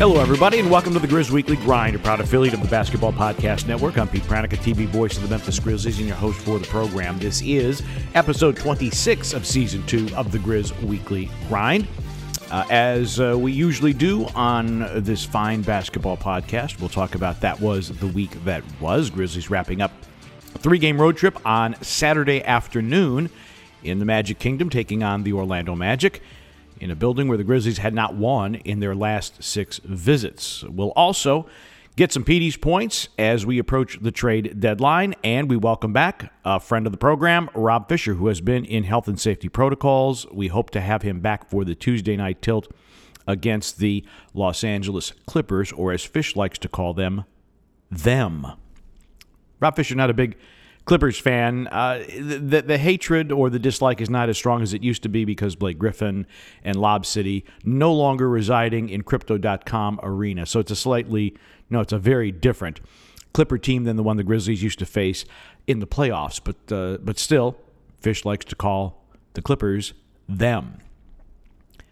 Hello, everybody, and welcome to the Grizz Weekly Grind, a proud affiliate of the Basketball Podcast Network. I'm Pete Pranica, TV voice of the Memphis Grizzlies, and your host for the program. This is episode 26 of season two of the Grizz Weekly Grind. Uh, as uh, we usually do on this fine basketball podcast, we'll talk about that was the week that was. Grizzlies wrapping up a three game road trip on Saturday afternoon in the Magic Kingdom, taking on the Orlando Magic in a building where the Grizzlies had not won in their last six visits. We'll also get some Petey's points as we approach the trade deadline, and we welcome back a friend of the program, Rob Fisher, who has been in health and safety protocols. We hope to have him back for the Tuesday night tilt against the Los Angeles Clippers, or as Fish likes to call them, them. Rob Fisher, not a big Clippers fan, uh, the, the hatred or the dislike is not as strong as it used to be because Blake Griffin and Lob City no longer residing in Crypto.com arena. So it's a slightly, no, it's a very different Clipper team than the one the Grizzlies used to face in the playoffs. But uh, but still, Fish likes to call the Clippers them.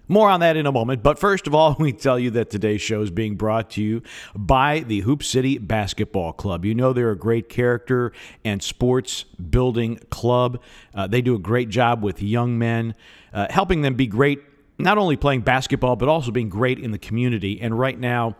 More on that in a moment, but first of all, we tell you that today's show is being brought to you by the Hoop City Basketball Club. You know they're a great character and sports building club. Uh, they do a great job with young men, uh, helping them be great, not only playing basketball, but also being great in the community. And right now,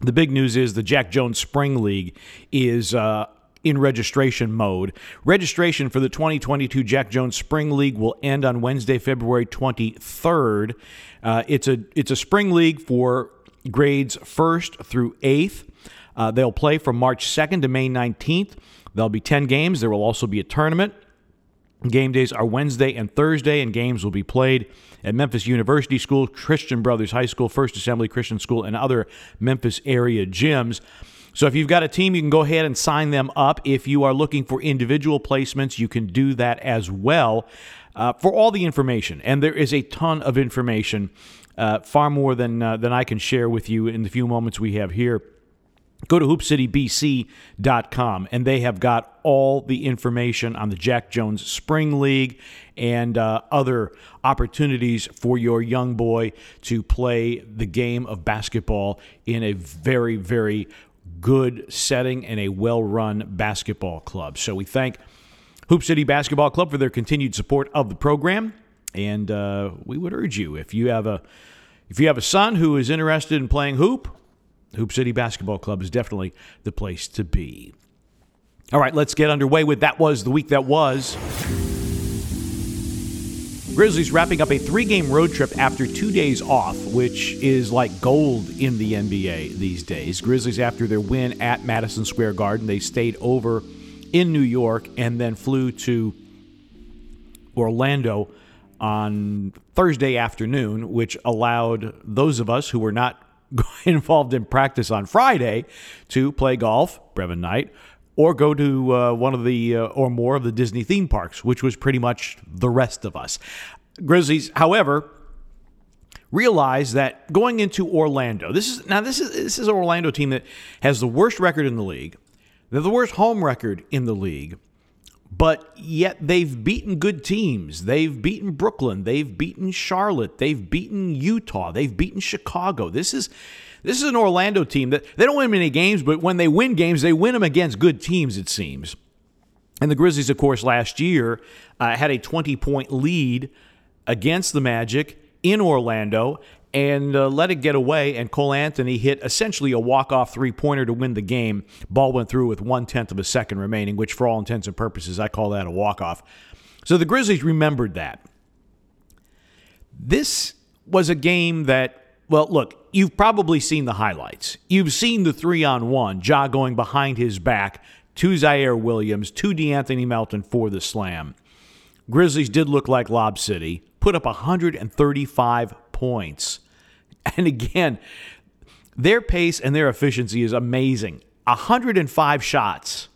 the big news is the Jack Jones Spring League is uh, in registration mode. Registration for the 2022 Jack Jones Spring League will end on Wednesday, February 23rd. Uh, it's a it's a spring league for grades first through eighth. Uh, they'll play from March 2nd to May 19th. There'll be 10 games. There will also be a tournament. Game days are Wednesday and Thursday, and games will be played at Memphis University School, Christian Brothers High School, First Assembly Christian School, and other Memphis area gyms. So if you've got a team, you can go ahead and sign them up. If you are looking for individual placements, you can do that as well. Uh, for all the information, and there is a ton of information, uh, far more than uh, than I can share with you in the few moments we have here. Go to hoopcitybc.com and they have got all the information on the Jack Jones Spring League and uh, other opportunities for your young boy to play the game of basketball in a very, very good setting and a well run basketball club. So we thank Hoop City Basketball Club for their continued support of the program. And uh, we would urge you if you have a if you have a son who is interested in playing hoop, Hoop City Basketball Club is definitely the place to be. All right, let's get underway with that was the week that was. Grizzlies wrapping up a three game road trip after two days off, which is like gold in the NBA these days. Grizzlies, after their win at Madison Square Garden, they stayed over in New York and then flew to Orlando on Thursday afternoon, which allowed those of us who were not involved in practice on Friday to play golf, Brevin Knight, or go to uh, one of the uh, or more of the Disney theme parks, which was pretty much the rest of us. Grizzlies, however, realize that going into Orlando, this is now this is this is an Orlando team that has the worst record in the league. They're the worst home record in the league. But yet they've beaten good teams. They've beaten Brooklyn. They've beaten Charlotte. They've beaten Utah. They've beaten Chicago. This is this is an Orlando team that they don't win many games, but when they win games, they win them against good teams, it seems. And the Grizzlies, of course, last year uh, had a 20 point lead against the Magic in Orlando and uh, let it get away. And Cole Anthony hit essentially a walk off three pointer to win the game. Ball went through with one tenth of a second remaining, which, for all intents and purposes, I call that a walk off. So the Grizzlies remembered that. This was a game that well, look, you've probably seen the highlights. You've seen the three on one, Ja going behind his back to Ziaire Williams, to De'Anthony Melton for the slam. Grizzlies did look like Lob City, put up 135 points. And again, their pace and their efficiency is amazing. 105 shots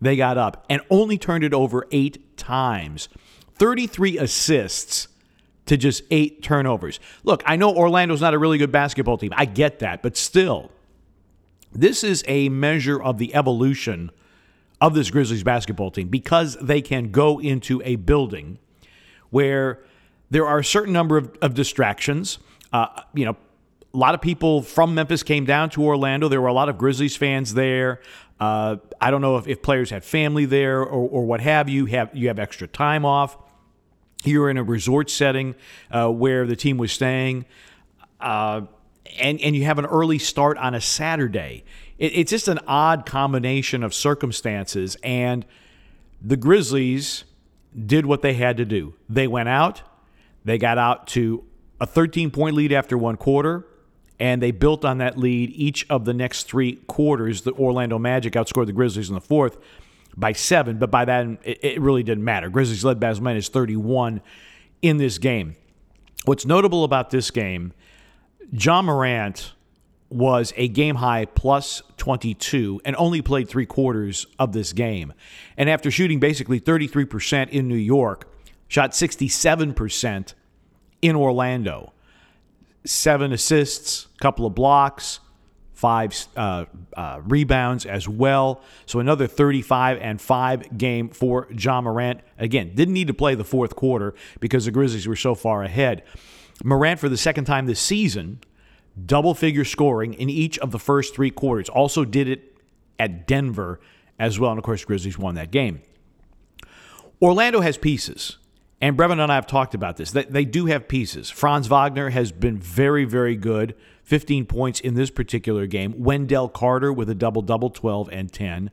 they got up and only turned it over eight times. 33 assists to just eight turnovers. Look, I know Orlando's not a really good basketball team. I get that, but still, this is a measure of the evolution of this Grizzlies basketball team because they can go into a building where there are a certain number of, of distractions. Uh, you know, a lot of people from Memphis came down to Orlando. There were a lot of Grizzlies fans there. Uh, I don't know if, if players had family there or, or what have you. Have you have extra time off? You're in a resort setting uh, where the team was staying, uh, and and you have an early start on a Saturday. It, it's just an odd combination of circumstances, and the Grizzlies did what they had to do. They went out, they got out to a 13 point lead after one quarter and they built on that lead each of the next three quarters. The Orlando Magic outscored the Grizzlies in the fourth by seven, but by then it, it really didn't matter. Grizzlies led by as many as 31 in this game. What's notable about this game, Ja Morant was a game high plus 22 and only played three quarters of this game. And after shooting basically 33% in New York, shot 67% in Orlando seven assists, couple of blocks, five uh, uh, rebounds as well. So another 35 and 5 game for Ja Morant. Again, didn't need to play the fourth quarter because the Grizzlies were so far ahead. Morant, for the second time this season, double figure scoring in each of the first three quarters. Also did it at Denver as well. And of course, Grizzlies won that game. Orlando has pieces. And Brevin and I have talked about this. They, they do have pieces. Franz Wagner has been very, very good. 15 points in this particular game. Wendell Carter with a double double, 12 and 10.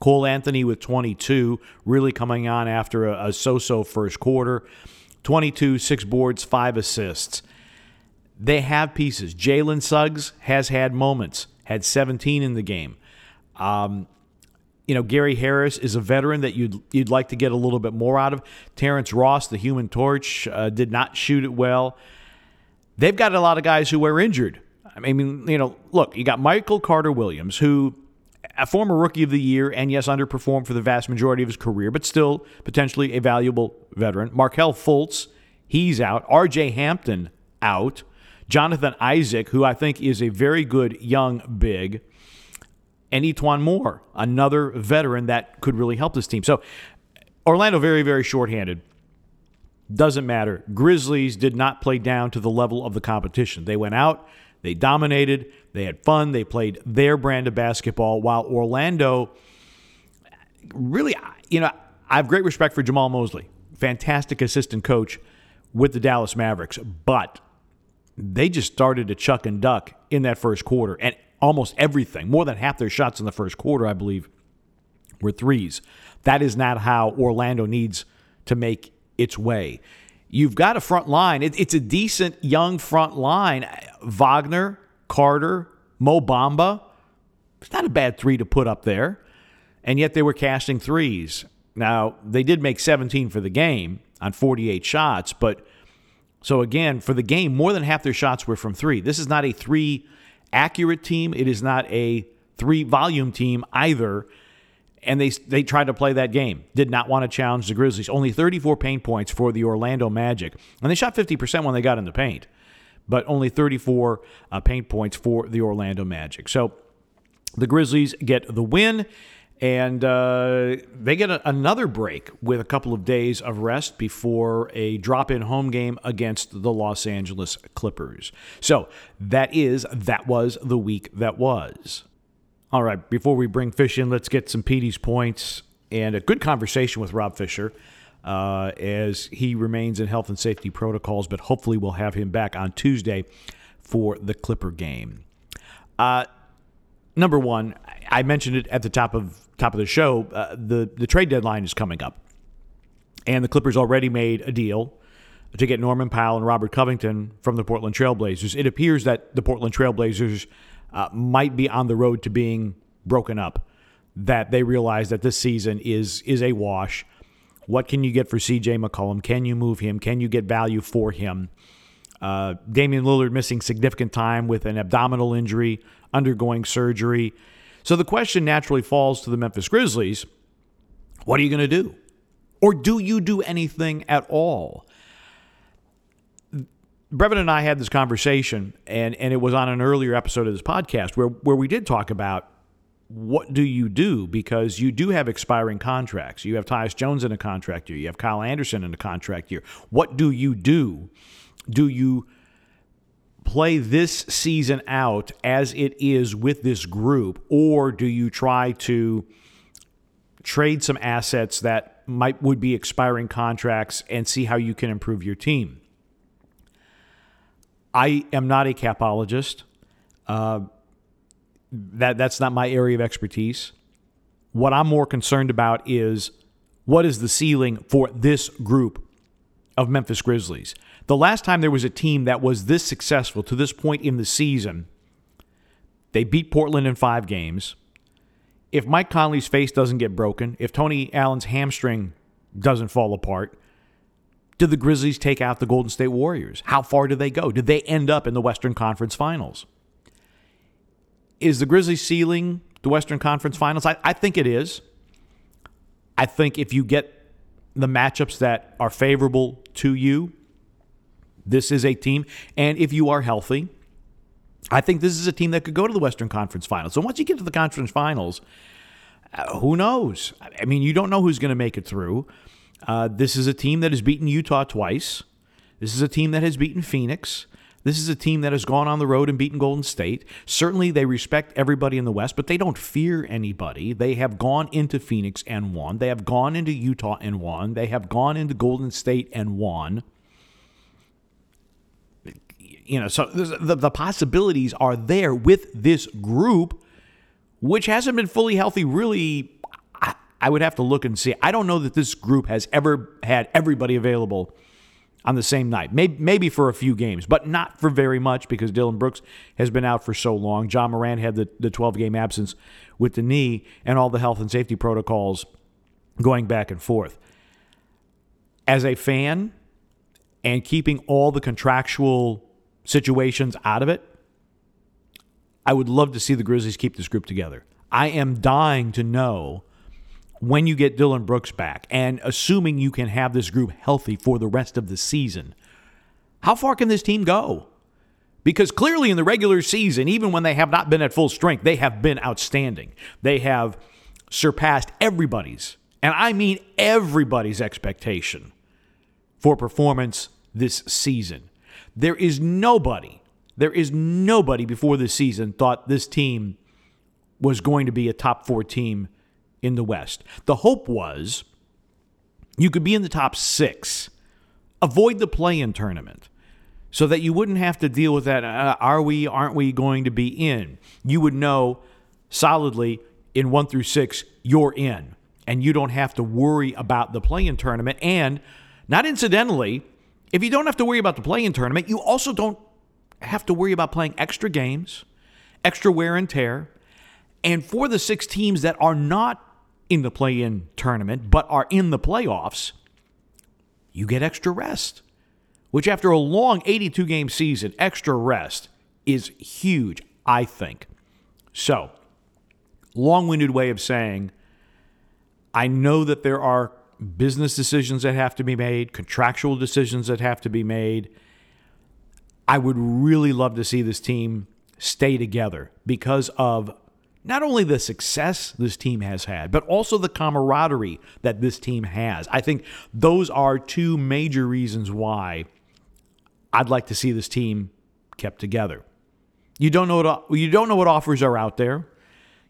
Cole Anthony with 22, really coming on after a, a so so first quarter. 22, six boards, five assists. They have pieces. Jalen Suggs has had moments, had 17 in the game. Um, you know, Gary Harris is a veteran that you'd you'd like to get a little bit more out of. Terrence Ross, the Human Torch, uh, did not shoot it well. They've got a lot of guys who were injured. I mean, you know, look, you got Michael Carter Williams, who a former rookie of the year, and yes, underperformed for the vast majority of his career, but still potentially a valuable veteran. Markelle Fultz, he's out. R.J. Hampton out. Jonathan Isaac, who I think is a very good young big and E'Twaun Moore, another veteran that could really help this team. So Orlando very, very shorthanded. Doesn't matter. Grizzlies did not play down to the level of the competition. They went out, they dominated, they had fun, they played their brand of basketball, while Orlando really, you know, I have great respect for Jamahl Mosley, fantastic assistant coach with the Dallas Mavericks, but they just started to chuck and duck in that first quarter. And almost everything. More than half their shots in the first quarter, I believe, were threes. That is not how Orlando needs to make its way. You've got a front line. It, it's a decent young front line. Wagner, Carter, Mo Bamba. It's not a bad three to put up there. And yet they were casting threes. Now, they did make 17 for the game on 48 shots, but so again, for the game, more than half their shots were from three. This is not a three accurate team. It is not a three volume team either. And they they tried to play that game. Did not want to challenge the Grizzlies. Only 34 paint points for the Orlando Magic, and they shot 50% when they got in the paint, but only 34 uh, paint points for the Orlando Magic. So the Grizzlies get the win and uh, they get a, another break with a couple of days of rest before a drop in home game against the Los Angeles Clippers. So that is, that was the week that was. All right, before we bring Fish in, let's get some Petey's points and a good conversation with Rob Fisher. Uh, as he remains in health and safety protocols, but hopefully we'll have him back on Tuesday for the Clipper game. Uh, number one, I mentioned it at the top of top of the show. Uh, the the trade deadline is coming up, and the Clippers already made a deal to get Norman Powell and Robert Covington from the Portland Trailblazers. It appears that the Portland Trailblazers uh, might be on the road to being broken up. That they realize that this season is is a wash. What can you get for C.J. McCollum? Can you move him? Can you get value for him? Uh, Damian Lillard missing significant time with an abdominal injury, undergoing surgery. So the question naturally falls to the Memphis Grizzlies what are you going to do? Or do you do anything at all? Brevin and I had this conversation, and, and it was on an earlier episode of this podcast where, where we did talk about what do you do because you do have expiring contracts. You have Tyus Jones in a contract year, you have Kyle Anderson in a contract year. What do you do? Do you play this season out as it is with this group, or do you try to trade some assets that might would be expiring contracts and see how you can improve your team? I am not a capologist. Uh, that that's not my area of expertise. What I'm more concerned about is what is the ceiling for this group of Memphis Grizzlies. The last time there was a team that was this successful to this point in the season, they beat Portland in five games. If Mike Conley's face doesn't get broken, if Tony Allen's hamstring doesn't fall apart, did the Grizzlies take out the Golden State Warriors? How far did they go? Did they end up in the Western Conference Finals? Is the Grizzlies ceiling the Western Conference Finals? I, I think it is. I think if you get the matchups that are favorable to you, this is a team. And if you are healthy, I think this is a team that could go to the Western Conference Finals. So once you get to the conference finals, uh, who knows? I mean, you don't know who's going to make it through. Uh, this is a team that has beaten Utah twice. This is a team that has beaten Phoenix. This is a team that has gone on the road and beaten Golden State. Certainly, they respect everybody in the West, but they don't fear anybody. They have gone into Phoenix and won. They have gone into Utah and won. They have gone into Golden State and won. You know, so the, the possibilities are there with this group, which hasn't been fully healthy really. I, would have to look and see. I don't know that this group has ever had everybody available on the same night. Maybe, maybe for a few games, but not for very much because Dillon Brooks has been out for so long. Ja Morant had the, the 12 game absence with the knee and all the health and safety protocols going back and forth. As a fan and keeping all the contractual situations out of it, I would love to see the Grizzlies keep this group together. I am dying to know when you get Dillon Brooks back, and assuming you can have this group healthy for the rest of the season, how far can this team go? Because clearly in the regular season, even when they have not been at full strength, they have been outstanding. They have surpassed everybody's, and I mean everybody's expectation for performance this season. There is nobody, there is nobody before this season thought this team was going to be a top four team in the West. The hope was you could be in the top six, avoid the play in tournament so that you wouldn't have to deal with that. Uh, are we, aren't we going to be in? You would know solidly in one through six, you're in. And you don't have to worry about the play in tournament. And not incidentally, if you don't have to worry about the play in tournament, you also don't have to worry about playing extra games, extra wear and tear. And for the six teams that are not in the play in tournament, but are in the playoffs, you get extra rest, which after a long 82 game season, extra rest is huge, I think. So, long winded way of saying, I know that there are business decisions that have to be made, contractual decisions that have to be made. I would really love to see this team stay together because of not only the success this team has had, but also the camaraderie that this team has. I think those are two major reasons why I'd like to see this team kept together. You don't know what you don't know what offers are out there.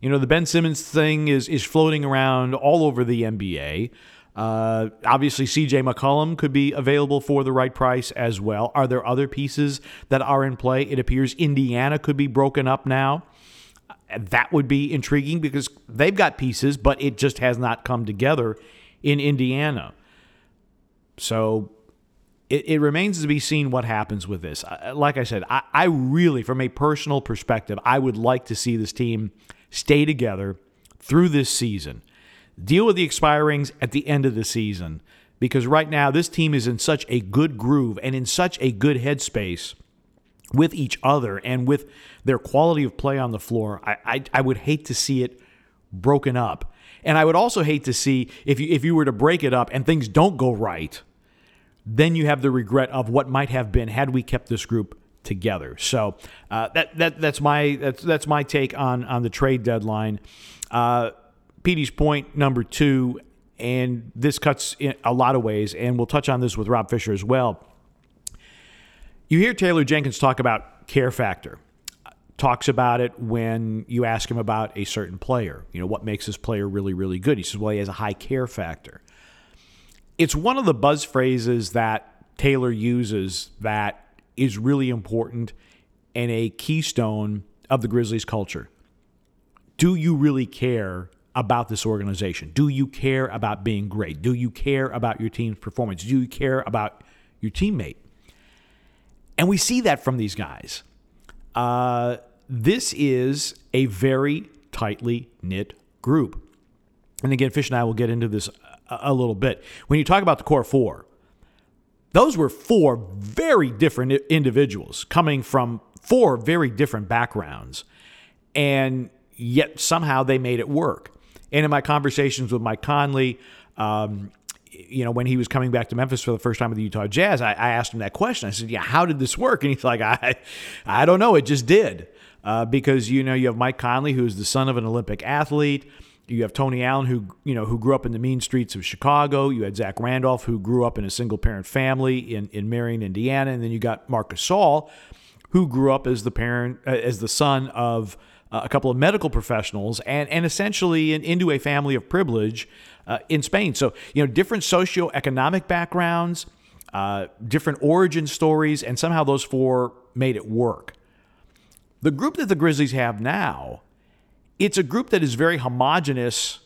You know the Ben Simmons thing is is floating around all over the NBA. Uh, obviously, CJ McCollum could be available for the right price as well. Are there other pieces that are in play? It appears Indiana could be broken up now that would be intriguing because they've got pieces, but it just has not come together in Indiana. So it, it remains to be seen what happens with this. Like I said, I, I really, from a personal perspective, I would like to see this team stay together through this season, deal with the expirings at the end of the season, because right now this team is in such a good groove and in such a good headspace with each other and with their quality of play on the floor, I, I, I, would hate to see it broken up. And I would also hate to see if you, if you were to break it up and things don't go right, then you have the regret of what might have been had we kept this group together. So uh, that, that that's my that's that's my take on on the trade deadline. Uh, Petey's point number two, and this cuts in a lot of ways, and we'll touch on this with Rob Fisher as well you hear Taylor Jenkins talk about care factor. Talks about it when you ask him about a certain player. You know, what makes this player really, really good? He says, well, he has a high care factor. It's one of the buzz phrases that Taylor uses that is really important and a keystone of the Grizzlies culture. Do you really care about this organization? Do you care about being great? Do you care about your team's performance? Do you care about your teammate? And we see that from these guys. Uh, this is a very tightly knit group. And again, Fish and I will get into this a, a little bit. When you talk about the core four, those were four very different individuals coming from four very different backgrounds. And yet somehow they made it work. And in my conversations with Mike Conley, um, you know, when he was coming back to Memphis for the first time with the Utah Jazz, I, I, asked him that question. I said, "Yeah, how did this work?" And he's like, "I, I don't know. It just did." Uh, because you know you have Mike Conley, who's the son of an Olympic athlete. You have Tony Allen, who you know who grew up in the mean streets of Chicago. You had Zach Randolph, who grew up in a single parent family in in Marion, Indiana, and then you got Marcus Gasol, who grew up as the parent uh, as the son of uh, a couple of medical professionals and and essentially in, into a family of privilege uh, in Spain. So, you know, different socioeconomic backgrounds, uh, different origin stories, and somehow those four made it work. The group that the Grizzlies have now, it's a group that is very homogenous,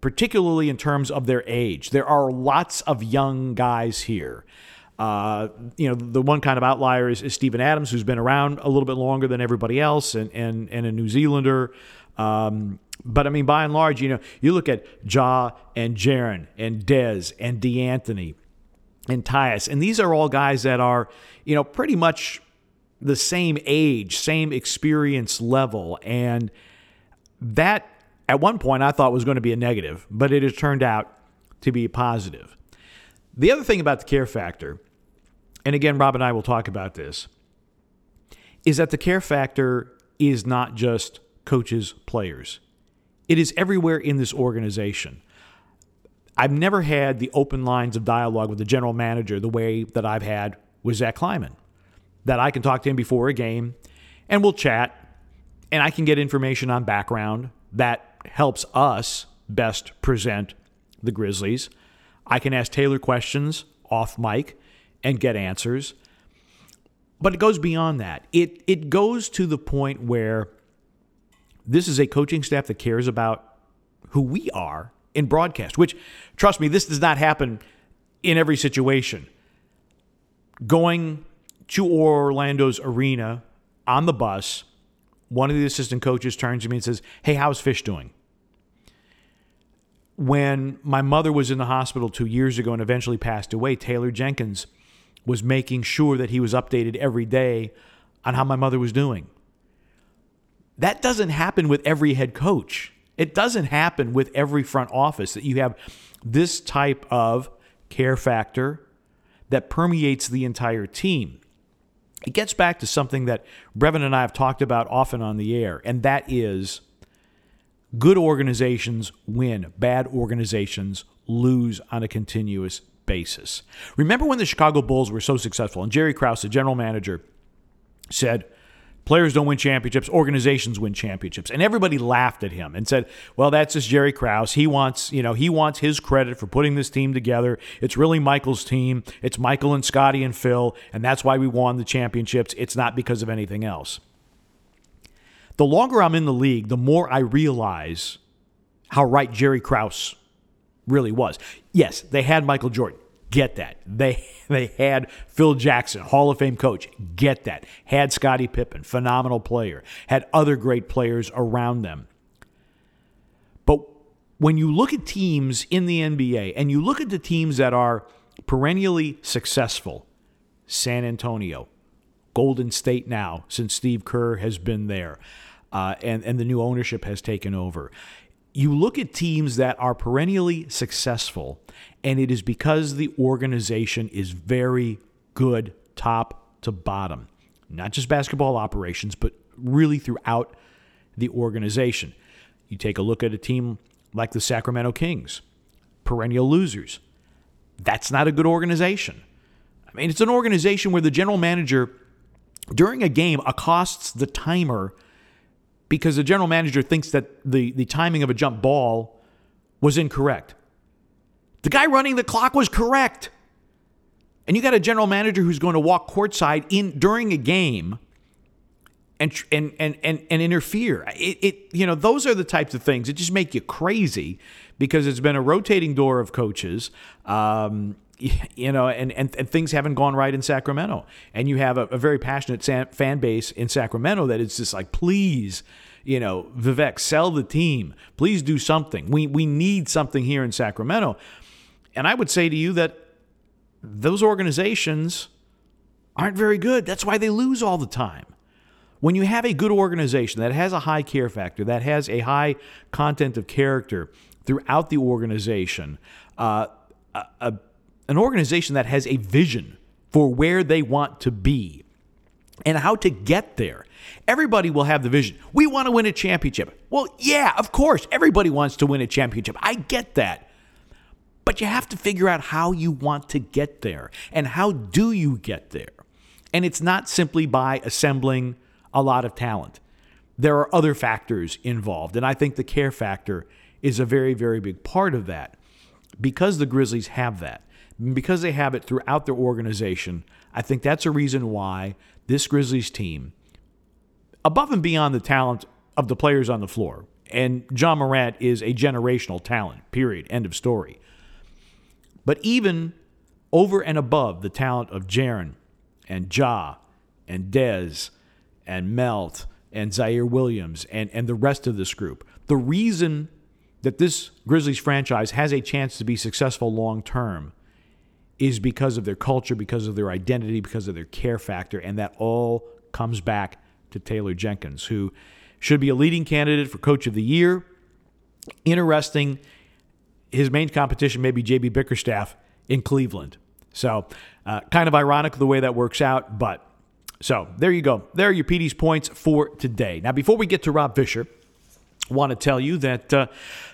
particularly in terms of their age. There are lots of young guys here. Uh, you know, the one kind of outlier is, is Steven Adams, who's been around a little bit longer than everybody else and, and, and a New Zealander. Um, but I mean, by and large, you know, you look at Ja and Jaren and Dez and De'Anthony and Tyus, and these are all guys that are, you know, pretty much the same age, same experience level. And that, at one point, I thought was going to be a negative, but it has turned out to be a positive. The other thing about the care factor, and again, Rob and I will talk about this, is that the care factor is not just coaches, players. It is everywhere in this organization. I've never had the open lines of dialogue with the general manager the way that I've had with Zach Kleiman. That I can talk to him before a game and we'll chat and I can get information on background that helps us best present the Grizzlies. I can ask Taylor questions off mic and get answers. But it goes beyond that. It it goes to the point where this is a coaching staff that cares about who we are in broadcast, which, trust me, this does not happen in every situation. Going to Orlando's arena on the bus, one of the assistant coaches turns to me and says, Hey, how's Fish doing? When my mother was in the hospital two years ago and eventually passed away, Taylor Jenkins was making sure that he was updated every day on how my mother was doing. That doesn't happen with every head coach. It doesn't happen with every front office that you have this type of care factor that permeates the entire team. It gets back to something that Brevin and I have talked about often on the air, and that is good organizations win, bad organizations lose on a continuous basis. Remember when the Chicago Bulls were so successful, and Jerry Krause, the general manager, said, Players don't win championships, organizations win championships. And everybody laughed at him and said, "Well, that's just Jerry Krause. He wants, you know, he wants his credit for putting this team together. It's really Michael's team. It's Michael and Scottie and Phil, and that's why we won the championships. It's not because of anything else." The longer I'm in the league, the more I realize how right Jerry Krause really was. Yes, they had Michael Jordan. Get that. They they had Phil Jackson, Hall of Fame coach. Get that. Had Scottie Pippen, phenomenal player. Had other great players around them. But when you look at teams in the NBA and you look at the teams that are perennially successful, San Antonio, Golden State now, since Steve Kerr has been there, uh, and, and the new ownership has taken over you look at teams that are perennially successful, and it is because the organization is very good top to bottom. Not just basketball operations, but really throughout the organization. You take a look at a team like the Sacramento Kings, perennial losers. That's not a good organization. I mean, it's an organization where the general manager during a game accosts the timer because the general manager thinks that the, the timing of a jump ball was incorrect. The guy running the clock was correct. And you got a general manager who's going to walk courtside in during a game and and and and, and interfere. It, it you know those are the types of things that just make you crazy because it's been a rotating door of coaches. Um, you know, and, and, and, things haven't gone right in Sacramento. And you have a, a very passionate fan base in Sacramento that is just like, please, you know, Vivek, sell the team. Please do something. We, we need something here in Sacramento. And I would say to you that those organizations aren't very good. That's why they lose all the time. When you have a good organization that has a high care factor, that has a high content of character throughout the organization, uh, a, a, an organization that has a vision for where they want to be and how to get there. Everybody will have the vision. We want to win a championship. Well, yeah, of course. Everybody wants to win a championship. I get that. But you have to figure out how you want to get there and how do you get there. And it's not simply by assembling a lot of talent. There are other factors involved, and I think the care factor is a very, very big part of that. Because the Grizzlies have that, because they have it throughout their organization, I think that's a reason why this Grizzlies team, above and beyond the talent of the players on the floor, and Ja Morant is a generational talent, period, end of story. But even over and above the talent of Jaren and Ja and Dez and Melt and Ziaire Williams and, and the rest of this group. The reason that this Grizzlies franchise has a chance to be successful long term is because of their culture, because of their identity, because of their care factor, and that all comes back to Taylor Jenkins, who should be a leading candidate for Coach of the Year. Interesting, his main competition may be JB Bickerstaff in Cleveland. So, uh, kind of ironic the way that works out, but so there you go. There are your Petey's points for today. Now, before we get to Rob Fisher, want to tell you that uh,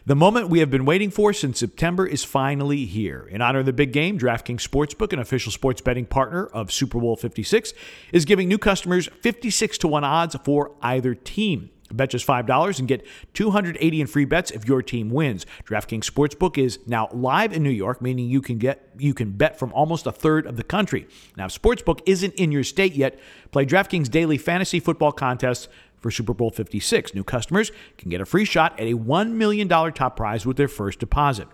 the moment we have been waiting for since September is finally here. In honor of the big game, DraftKings Sportsbook, an official sports betting partner of Super Bowl 56, is giving new customers 56 to 1 odds for either team. Bet just $5 and get 280 in free bets if your team wins. DraftKings Sportsbook is now live in New York, meaning you can get you can bet from almost a third of the country. Now, if Sportsbook isn't in your state yet, play DraftKings Daily Fantasy Football Contest for Super Bowl 56. New customers can get a free shot at a $1 million top prize with their first deposit.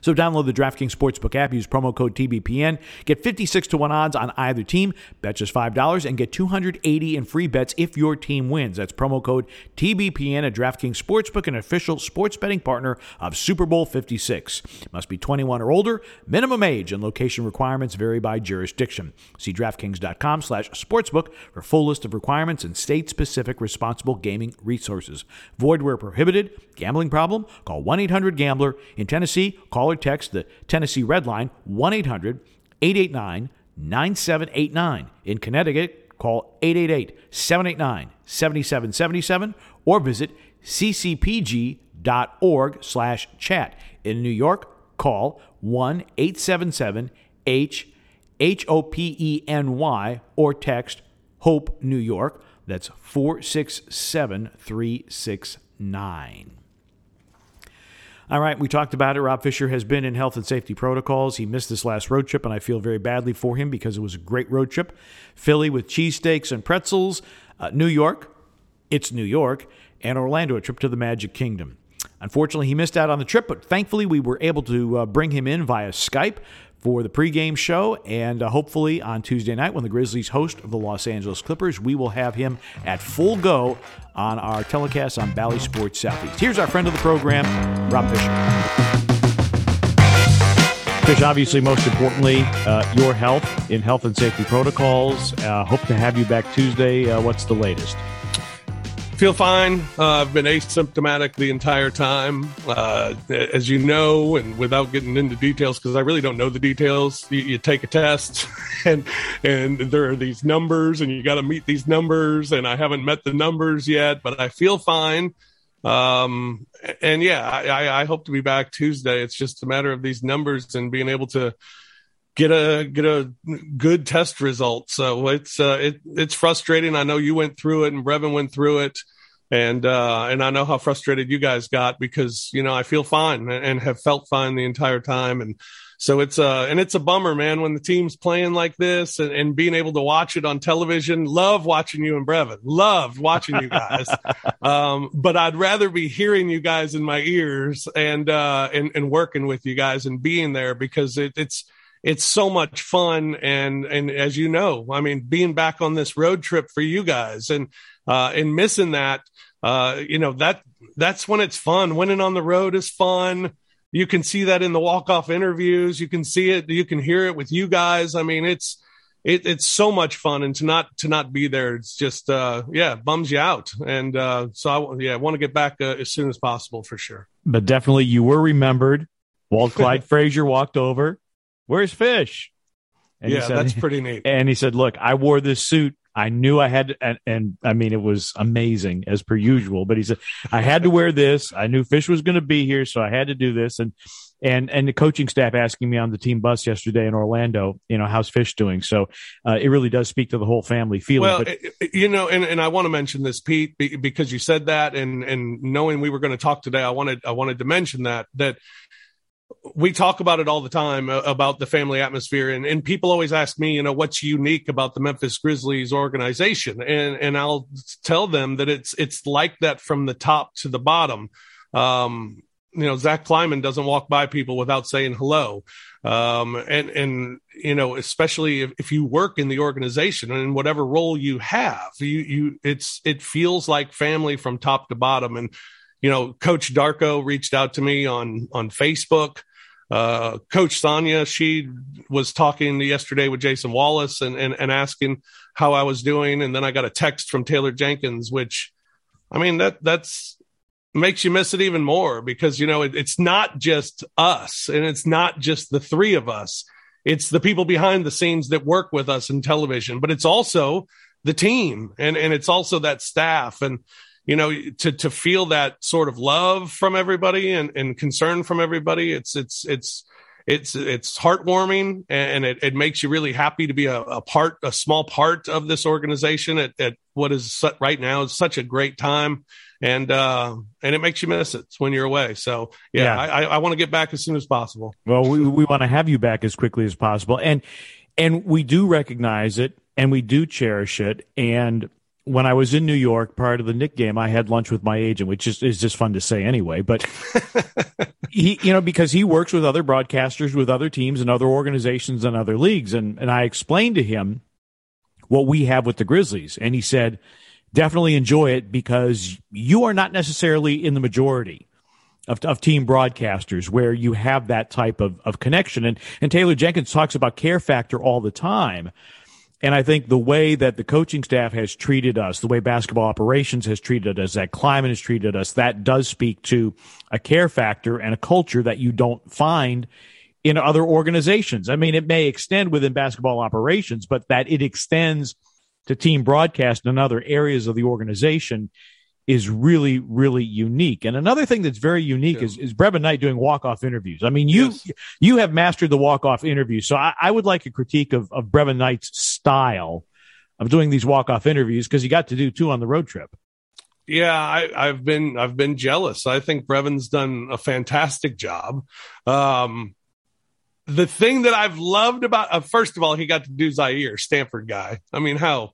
So download the DraftKings Sportsbook app, use promo code TBPN, get 56 to 1 odds on either team, bet just $5, and get 280 in free bets if your team wins. That's promo code TBPN at DraftKings Sportsbook, an official sports betting partner of Super Bowl 56. Must be 21 or older, minimum age and location requirements vary by jurisdiction. See DraftKings.com slash sportsbook for full list of requirements and state-specific responsible gaming resources. Void where prohibited. Gambling problem? Call 1-800-GAMBLER. In Tennessee, call text the Tennessee Red Line 1 800 889 9789. In Connecticut, call 888 789 7777 or visit ccpg.org slash chat. In New York, call 1 877 H H O P E N Y or text Hope New York. That's 467 369. All right, we talked about it. Rob Fisher has been in health and safety protocols. He missed this last road trip, and I feel very badly for him because it was a great road trip. Philly with cheesesteaks and pretzels, uh, New York, it's New York, and Orlando, a trip to the Magic Kingdom. Unfortunately, he missed out on the trip, but thankfully, we were able to uh, bring him in via Skype for the pregame show. And uh, hopefully on Tuesday night, when the Grizzlies host the Los Angeles Clippers, we will have him at full go on our telecast on Bally Sports Southeast. Here's our friend of the program, Rob Fisher. Fish, obviously, most importantly, uh, your health in health and safety protocols. Uh, hope to have you back Tuesday. Uh, what's the latest? Feel fine. Uh, I've been asymptomatic the entire time, uh, as you know, and without getting into details, because I really don't know the details. You, you, take a test, and and there are these numbers, and you got to meet these numbers, and I haven't met the numbers yet, but I feel fine. Um, and yeah, I, I hope to be back Tuesday. It's just a matter of these numbers and being able to get a get a good test result. So it's uh, it it's frustrating. I know you went through it and Brevin went through it, and uh, and I know how frustrated you guys got because you know I feel fine and have felt fine the entire time, and so it's uh and it's a bummer, man, when the team's playing like this and, and being able to watch it on television. Love watching you and Brevin. Loved watching you guys. um, but I'd rather be hearing you guys in my ears and uh and, and working with you guys and being there because it, it's it's so much fun. And and as you know i mean being back on this road trip for you guys and uh and missing that uh you know that that's when it's fun. Winning on the road is fun. You can see that in the walk off interviews. You can see it. You can hear it with you guys. I mean it's it, it's so much fun. And to not to not be there it's just uh yeah bums you out. And uh so i yeah I want to get back uh, as soon as possible for sure. But definitely you were remembered. Walt clyde frazier walked over where's Fish? And yeah, said, that's pretty neat. And he said, look, I wore this suit. I knew I had, to, and, and I mean, it was amazing as per usual, but he said, I had to wear this. I knew Fish was going to be here, so I had to do this. And, and, and the coaching staff asking me on the team bus yesterday in Orlando, you know, how's Fish doing? So, uh, it really does speak to the whole family feeling. Well, but, you know, and, and I want to mention this, Pete, because you said that and, and knowing we were going to talk today, I wanted, I wanted to mention that, that, we talk about it all the time uh, about the family atmosphere. And, and people always ask me you know what's unique about the memphis grizzlies organization? And and i'll tell them that it's it's like that from the top to the bottom. Um, you know zach kleiman doesn't walk by people without saying hello. Um, and and you know especially if, if you work in the organization and whatever role you have you you it's it feels like family from top to bottom. And you know, Coach Darko reached out to me on on Facebook. Uh, Coach Sonia, she was talking yesterday with Jason Wallace and, and and asking how I was doing, and then I got a text from Taylor Jenkins, which, I mean, that that's makes you miss it even more because you know it, it's not just us and it's not just the three of us. It's the people behind the scenes that work with us in television but it's also the team and and it's also that staff. And you know, to to feel that sort of love from everybody and, and concern from everybody, it's it's it's it's it's heartwarming and it, it makes you really happy to be a, a part, a small part of this organization at, at what is right now is such a great time. And, uh, and it makes you miss it when you're away. So yeah, yeah. I, I want to get back as soon as possible. Well, we, we want to have you back as quickly as possible. And, and we do recognize it and we do cherish it. And when I was in New York prior to the Knick game, I had lunch with my agent, which is, is just fun to say anyway. But he, you know, because he works with other broadcasters, with other teams and other organizations and other leagues. And, and I explained to him what we have with the Grizzlies. And he said, definitely enjoy it because you are not necessarily in the majority. Of, of team broadcasters where you have that type of, of connection. And, and Taylor Jenkins talks about care factor all the time. And I think the way that the coaching staff has treated us, the way basketball operations has treated us, Zach Kleiman has treated us, that does speak to a care factor and a culture that you don't find in other organizations. I mean, it may extend within basketball operations, but that it extends to team broadcast and other areas of the organization is really, really unique. And another thing that's very unique yeah. is, is Brevin Knight doing walk-off interviews. I mean, you, yes. you have mastered the walk-off interview. So I, I, would like a critique of, of Brevin Knight's style of doing these walk-off interviews because he got to do two on the road trip. Yeah, I, have been I've been jealous. I think Brevin's done a fantastic job. Um, the thing that I've loved about uh, first of all, he got to do Ziaire, Stanford guy. I mean, how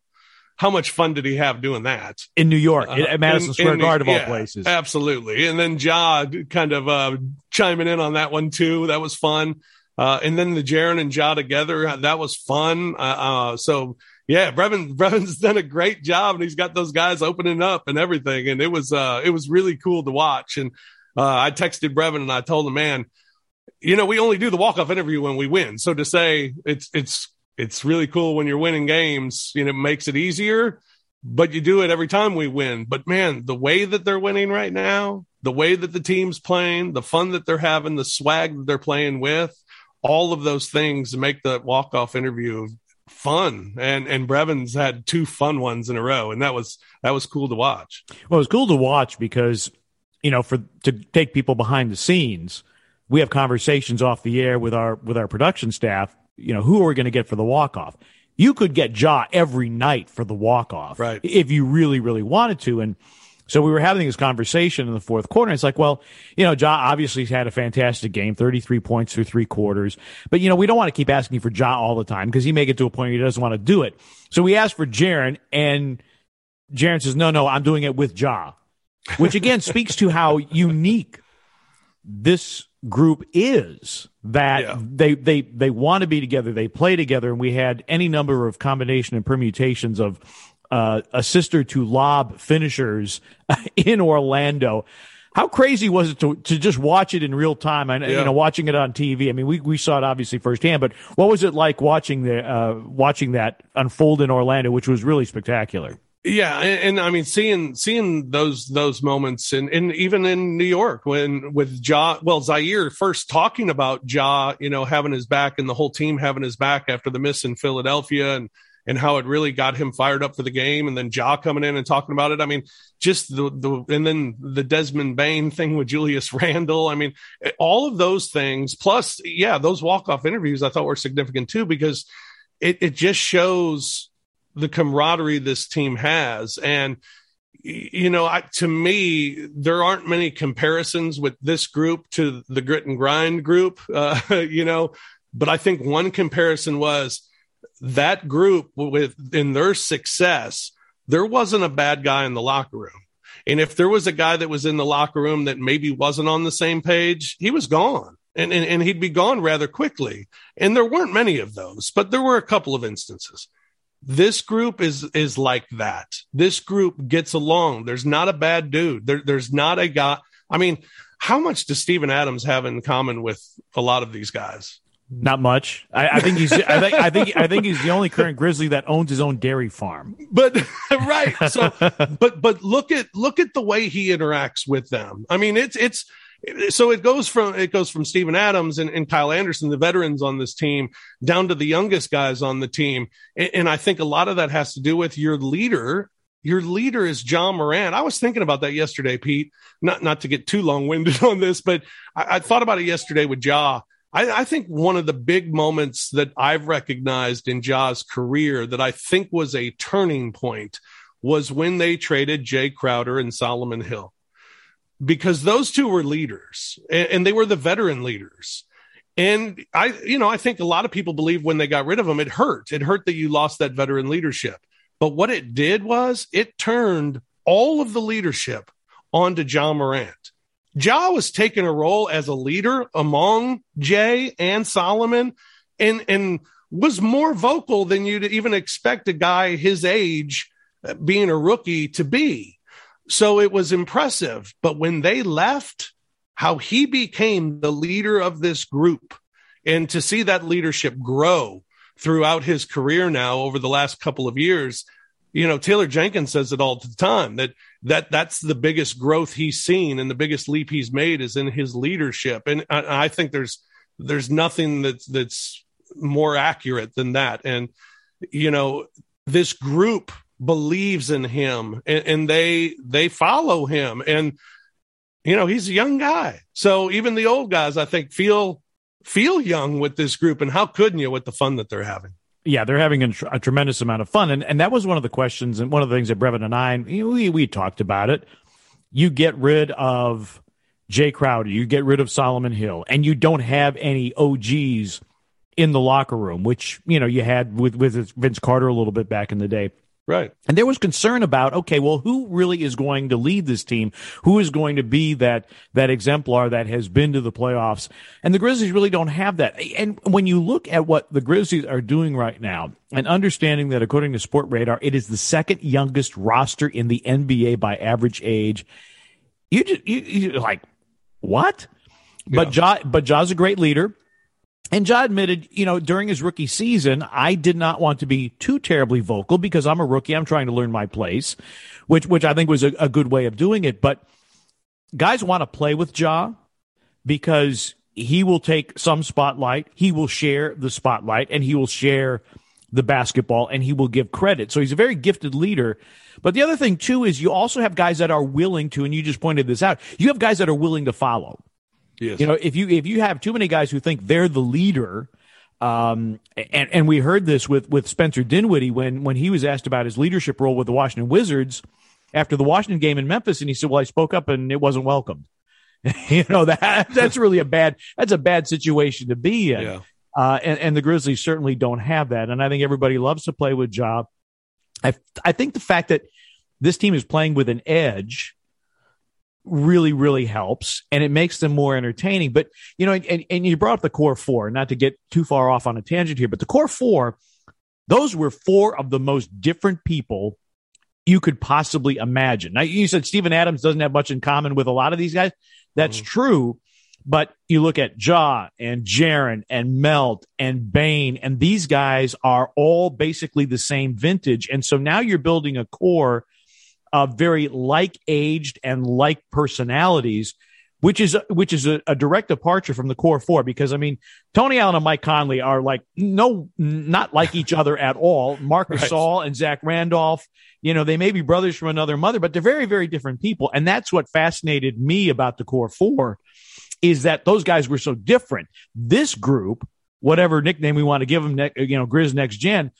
how much fun did he have doing that in New York uh, at Madison in, Square Garden of all places? Absolutely. And then Ja kind of uh, chiming in on that one too. That was fun. Uh, and then the Jaren and Ja together, that was fun. Uh, uh, so yeah, Brevin Brevin's done a great job, and he's got those guys opening up and everything, and it was uh, it was really cool to watch. And I texted Brevin and I told him, man, you know, we only do the walk off interview when we win. So to say it's it's it's really cool when you're winning games. You know, it makes it easier, but you do it every time we win. But man, the way that they're winning right now, the way that the team's playing, the fun that they're having, the swag that they're playing with, all of those things make the walk off interview fun. And and Brevin's had two fun ones in a row, and that was that was cool to watch. Well, it was cool to watch because you know for to take people behind the scenes, we have conversations off the air with our with our production staff you know, who are we going to get for the walk off? You could get Ja every night for the walk off, right? If you really, really wanted to, and so we were having this conversation in the fourth quarter. it's like, well, you know, Ja obviously had a fantastic game, 33 points through three quarters. But, you know, we don't want to keep asking for Ja all the time because he may get to a point where he doesn't want to do it. So we asked for Jaren and Jaren says, no, no, I'm doing it with Ja, which again speaks to how unique this group is that yeah. they they they want to be together they play together and we had any number of combination and permutations of uh, a sister to lob finishers in Orlando. How crazy was it to, to just watch it in real time? and yeah. you know, watching it on TV. I mean, we, we saw it obviously firsthand, but what was it like watching the, uh, watching that unfold in Orlando, which was really spectacular? Yeah, and, and, I mean, seeing seeing those those moments, and and even in New York when with Ja, well, Ziaire first talking about Ja, you know, having his back and the whole team having his back after the miss in Philadelphia, and and how it really got him fired up for the game. And then Ja coming in and talking about it. I mean, just the, the, and then the Desmond Bane thing with Julius Randle. I mean, all of those things, plus, yeah, those walk off interviews I thought were significant too, because it, it just shows the camaraderie this team has. And, you know, I, to me, there aren't many comparisons with this group to the grit and grind group, uh, you know, but I think one comparison was, that group with in their success, there wasn't a bad guy in the locker room. And if there was a guy that was in the locker room that maybe wasn't on the same page, he was gone. And, and, and he'd be gone rather quickly. And there weren't many of those, but there were a couple of instances. This group is is like that. This group gets along. There's not a bad dude. There, there's not a guy. I mean, how much does Steven Adams have in common with a lot of these guys? Not much. I, I, think he's. I think. I think. I think he's the only current Grizzly that owns his own dairy farm. But right. So, but but look at look at the way he interacts with them. I mean, it's it's so it goes from it goes from Steven Adams and, and Kyle Anderson, the veterans on this team, down to the youngest guys on the team, and, and I think a lot of that has to do with your leader your leader is Ja Morant. I was thinking about that yesterday, Pete. Not not to get too long winded on this, but I, I, thought about it yesterday with Ja. I, I, think one of the big moments that I've recognized in Ja's career that I think was a turning point was when they traded Jae Crowder and Solomon Hill. Because those two were leaders and, and they were the veteran leaders. And I, you know, I think a lot of people believe when they got rid of them, it hurt. It hurt that you lost that veteran leadership. But what it did was it turned all of the leadership onto Ja Morant. Ja was taking a role as a leader among Jae and Solomon and, and was more vocal than you'd even expect a guy his age uh, being a rookie to be. So it was impressive. But when they left, how he became the leader of this group and to see that leadership grow throughout his career now over the last couple of years, you know, Taylor Jenkins says it all the time that that that's the biggest growth he's seen and the biggest leap he's made is in his leadership. And I, I think there's there's nothing that's that's more accurate than that. And you know, this group believes in him and, and they they follow him. And you know, he's a young guy. So even the old guys, I think, feel feel young with this group. And how couldn't you with the fun that they're having? yeah, they're having a, a, tremendous amount of fun, and and that was one of the questions, and one of the things that Brevin and I we we talked about it. You get rid of Jae Crowder, you get rid of Solomon Hill, and you don't have any OGs in the locker room, which you know you had with with Vince Carter a little bit back in the day. Right. And there was concern about, okay, well, who really is going to lead this team? Who is going to be that, that exemplar that has been to the playoffs? And the Grizzlies really don't have that. And when you look at what the Grizzlies are doing right now and understanding that according to Sportradar, it is the second youngest roster in the NBA by average age, you just, you, you like, what? Yeah. But Ja, but Ja's a great leader. And Ja admitted, you know, during his rookie season, I did not want to be too terribly vocal because I'm a rookie. I'm trying to learn my place, which, which I think was a, a good way of doing it. But guys want to play with Ja because he will take some spotlight. He will share the spotlight and he will share the basketball and he will give credit. So he's a very gifted leader. But the other thing too is you also have guys that are willing to, and you just pointed this out, you have guys that are willing to follow. Yes. You know, if you if you have too many guys who think they're the leader, Um, and, and we heard this with, with Spencer Dinwiddie when, when he was asked about his leadership role with the Washington Wizards after the Washington game in Memphis. And he said, well, I spoke up and it wasn't welcomed. you know, that, that's really a bad, that's a bad situation to be in. Yeah. Uh, and, and the Grizzlies certainly don't have that. And I think everybody loves to play with Ja. I, I think the fact that this team is playing with an edge really, really helps and it makes them more entertaining. But, you know, and, and you brought up the core four, not to get too far off on a tangent here, but the core four, those were four of the most different people you could possibly imagine. Now, you said Steven Adams doesn't have much in common with a lot of these guys. That's mm-hmm. true. But you look at Ja and Jaren and Melt and Bane, and these guys are all basically the same vintage. And so now you're building a core of very like aged and like personalities, which is which is a, a, direct departure from the core four. Because I mean, Tony Allen and Mike Conley are like no, not like each other at all. Marc right. Gasol and Zach Randolph, you know, they may be brothers from another mother, but they're very very different people, and that's what fascinated me about the core four, is that those guys were so different. This group, whatever nickname we want to give them, you know, Grizz Next Gen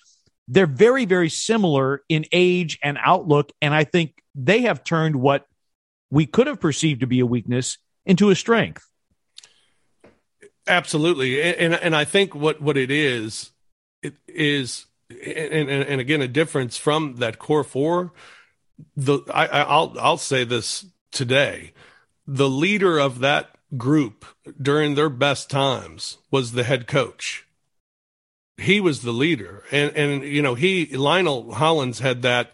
they're very, very similar in age and outlook. And I think they have turned what we could have perceived to be a weakness into a strength. Absolutely. And, and, I think what, what it is, it is, and, and, and again, a difference from that core four, the, I, I'll, I'll say this today. The leader of that group during their best times was the head coach he was the leader. And, and, you know, he, Lionel Hollins had that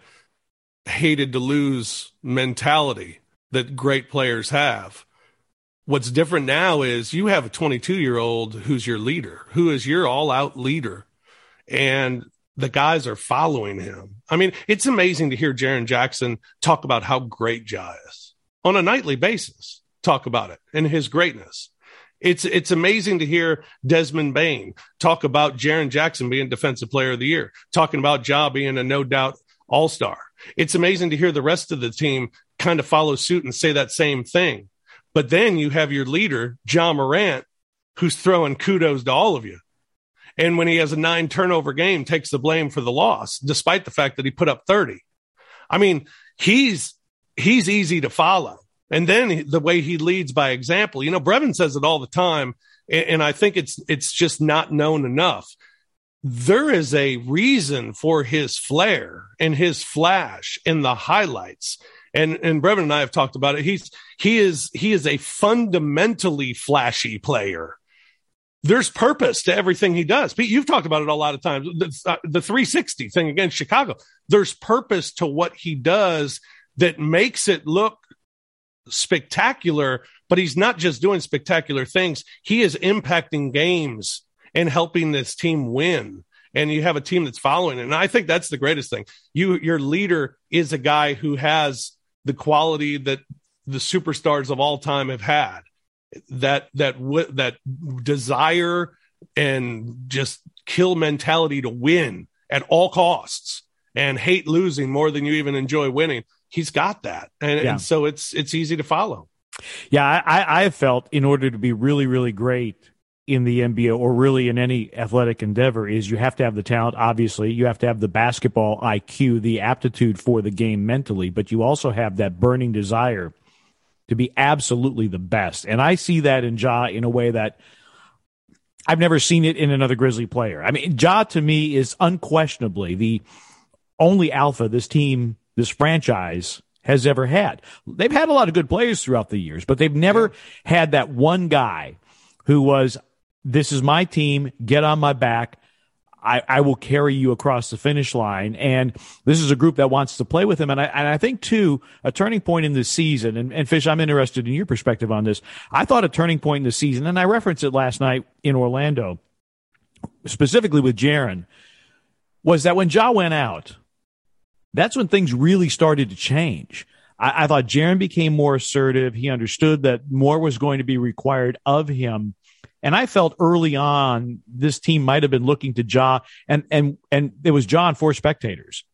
hated to lose mentality that great players have. What's different now is you have a 22 year old who's your leader, who is your all out leader. And the guys are following him. I mean, it's amazing to hear Jaren Jackson talk about how great Ja is on a nightly basis, talk about it and his greatness. It's it's amazing to hear Desmond Bane talk about Jaren Jackson being Defensive Player of the Year, talking about Ja being a no doubt All Star. It's amazing to hear the rest of the team kind of follow suit and say that same thing. But then you have your leader, Ja Morant, who's throwing kudos to all of you. And when he has a nine turnover game, takes the blame for the loss, despite the fact that he put up 30. I mean, he's he's easy to follow. And then the way he leads by example, you know, Brevin says it all the time. And I think it's, it's just not known enough. There is a reason for his flair and his flash in the highlights. And, and Brevin and I have talked about it. He's, he is, he is a fundamentally flashy player there's purpose to everything he does. Pete, you've talked about it a lot of times. The, uh, the 360 thing against Chicago. There's purpose to what he does that makes it look spectacular, but he's not just doing spectacular things. He is impacting games and helping this team win. And you have a team that's following. And I think that's the greatest thing. You, your leader is a guy who has the quality that the superstars of all time have had. That, that, that desire and just kill mentality to win at all costs and hate losing more than you even enjoy winning he's got that, and, yeah. and so it's it's easy to follow. Yeah, I, I have felt in order to be really, really great in the NBA or really in any athletic endeavor is you have to have the talent, obviously. You have to have the basketball IQ, the aptitude for the game mentally, but you also have that burning desire to be absolutely the best. And I see that in Ja in a way that I've never seen it in another Grizzly player. I mean, Ja to me is unquestionably the only alpha this team this franchise has ever had. They've had a lot of good players throughout the years, but they've never had that one guy who was, this is my team, get on my back. I, I will carry you across the finish line. And this is a group that wants to play with him. And I, and I think too, a turning point in the season, and, and Fish, I'm interested in your perspective on this. I thought a turning point in the season, and I referenced it last night in Orlando, specifically with Jaren, was that when Ja went out, that's when things really started to change. I, I thought Jaren became more assertive. He understood that more was going to be required of him. And I felt early on this team might have been looking to Ja and and and it was John for spectators.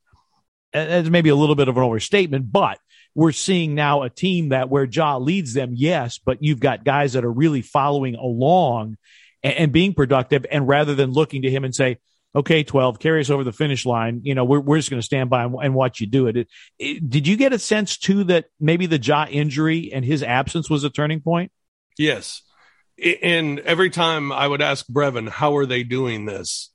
It's maybe a little bit of an overstatement, but we're seeing now a team that where Ja leads them, yes, but you've got guys that are really following along and, and being productive. And rather than looking to him and say, okay, 12, carry us over the finish line. You know, we're, we're just going to stand by and, and, watch you do it. It, it. Did you get a sense too that maybe the Ja injury and his absence was a turning point? Yes. And every time I would ask Brevin, how are they doing this?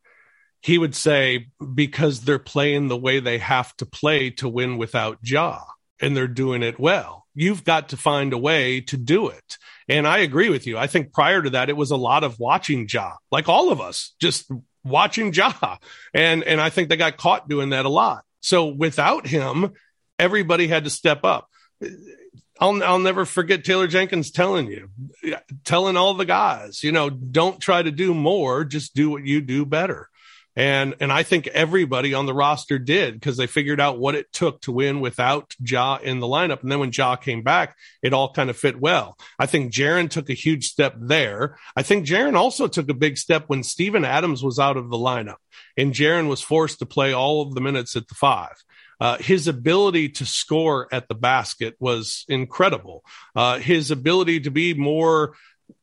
He would say, because they're playing the way they have to play to win without Ja, and they're doing it well. You've got to find a way to do it. And I agree with you. I think prior to that, it was a lot of watching Ja, like all of us, just watching Ja. And, and I think they got caught doing that a lot. So without him, everybody had to step up. I'll, I'll never forget Taylor Jenkins telling you, telling all the guys, you know, don't try to do more, just do what you do better. And, and I think everybody on the roster did because they figured out what it took to win without Ja in the lineup. And then when Ja came back, it all kind of fit well. I think Jaren took a huge step there. I think Jaren also took a big step when Steven Adams was out of the lineup and Jaren was forced to play all of the minutes at the five. Uh, his ability to score at the basket was incredible. Uh, his ability to be more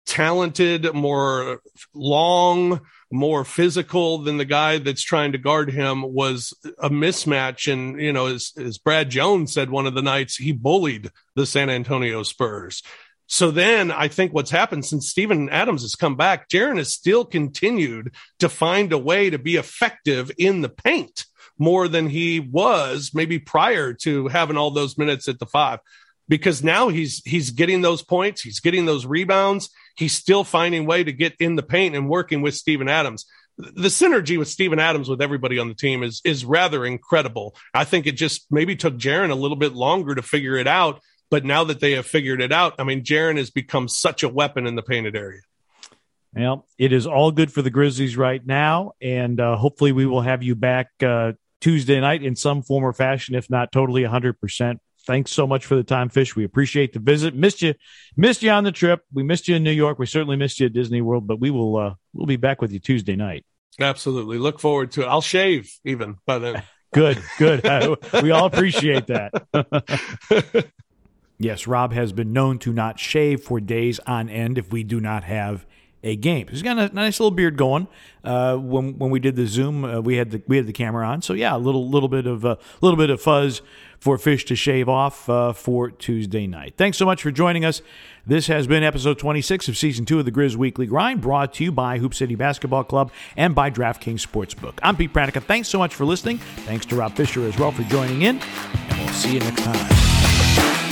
talented, more long, more physical than the guy that's trying to guard him was a mismatch. And, you know, as, as Brad Jones said one of the nights, he bullied the San Antonio Spurs. So then I think what's happened since Steven Adams has come back, Jaren has still continued to find a way to be effective in the paint more than he was maybe prior to having all those minutes at the five because now he's he's getting those points, he's getting those rebounds, he's still finding way to get in the paint and working with Steven Adams. The synergy with Steven Adams with everybody on the team is is rather incredible. I think it just maybe took Jaren a little bit longer to figure it out, but now that they have figured it out, I mean, Jaren has become such a weapon in the painted area. Well, it is all good for the Grizzlies right now, and uh, hopefully we will have you back uh, Tuesday night in some form or fashion, if not totally 100% thanks so much for the time, Fish. We appreciate the visit. Missed you, missed you on the trip. We missed you in New York. We certainly missed you at Disney World, but we will uh, we'll be back with you Tuesday night. Absolutely, look forward to it. I'll shave even by then. good, good. we all appreciate that. yes, Rob has been known to not shave for days on end if we do not have a game. He's got a nice little beard going. Uh, when when we did the Zoom, uh, we had the we had the camera on. So yeah, a little little bit of a uh, little bit of fuzz for Fish to shave off uh, for Tuesday night. Thanks so much for joining us. This has been episode 26 of season two of the Grizz Weekly Grind, brought to you by Hoop City Basketball Club and by DraftKings Sportsbook. I'm Pete Pranica. Thanks so much for listening. Thanks to Rob Fischer as well for joining in, and we'll see you next time.